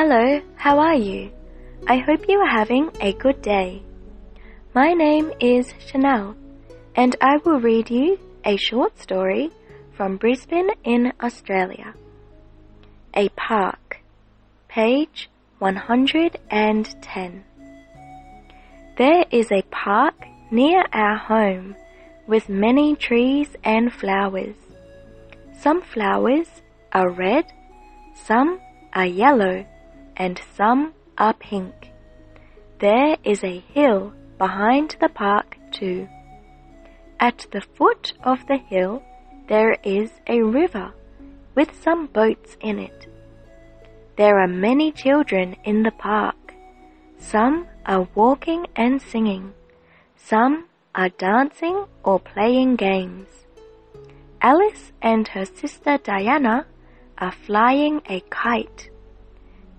Hello, how are you? I hope you are having a good day. My name is Chanel, and I will read you a short story from Brisbane in Australia. A Park, page 110. There is a park near our home with many trees and flowers. Some flowers are red, some are yellow, and some are pink. There is a hill behind the park too. At the foot of the hill there is a river with some boats in it. There are many children in the park. Some are walking and singing. Some are dancing or playing games. Alice and her sister Diana are flying a kite.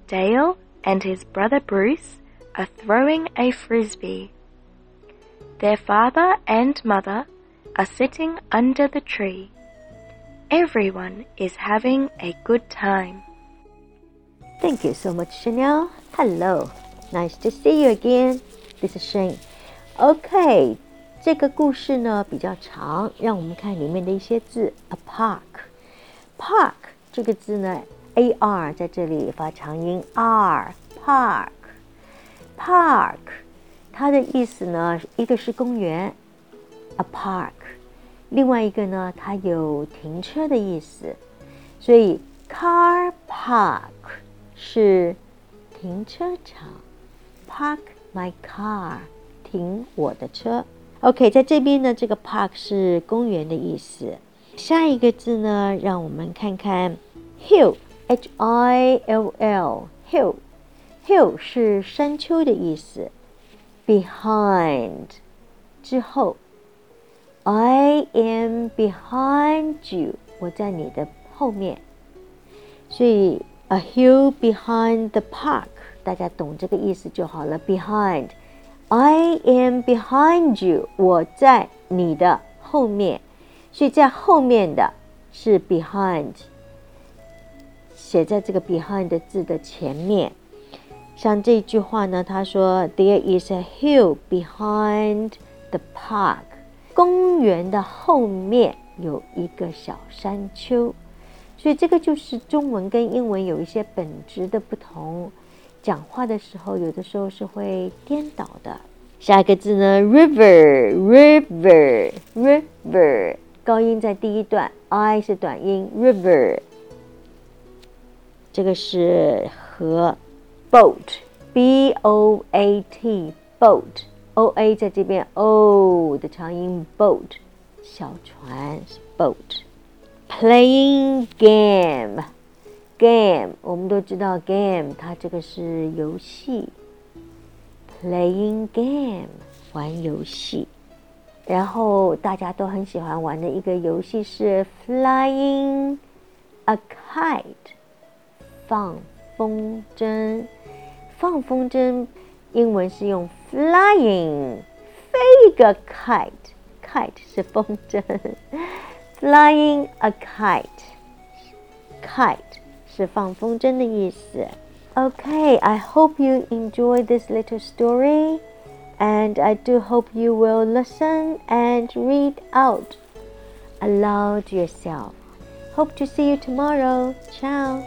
Dale and his brother Bruce are throwing a frisbee. Their father and mother are sitting under the tree. Everyone is having a good time. Thank you so much, Chanel. Hello. Nice to see you again. This is Shane. OK，这个故事呢比较长，让我们看里面的一些字。A park，park 这个字呢 ，a r 在这里发长音 r，park，park，它的意思呢，一个是公园，a park，另外一个呢，它有停车的意思，所以 car park 是停车场，park my car。停我的车。OK，在这边呢，这个 park 是公园的意思。下一个字呢，让我们看看 hill hill，h i l l，hill，hill 是山丘的意思。Behind 之后，I am behind you，我在你的后面。所以 a hill behind the park，大家懂这个意思就好了。Behind。I am behind you，我在你的后面，所以在后面的是 behind， 写在这个 behind 的字的前面。像这句话呢，他说 There is a hill behind the park，公园的后面有一个小山丘，所以这个就是中文跟英文有一些本质的不同。讲话的时候，有的时候是会颠倒的。下一个字呢？river，river，river，高音在第一段，i 是短音，river。这个是河，boat，b o a t，boat，o a 在这边，o 的长音，boat，小船是 boat。playing game。Game，我们都知道 game，它这个是游戏，playing game，玩游戏。然后大家都很喜欢玩的一个游戏是 flying a kite， 放风筝。放风筝，英文是用 flying，飞一个 kite，kite 是风筝，flying a kite，kite。是放风筝的意思。Okay, I hope you enjoy this little story, and I do hope you will listen and read out aloud yourself. Hope to see you tomorrow. Ciao.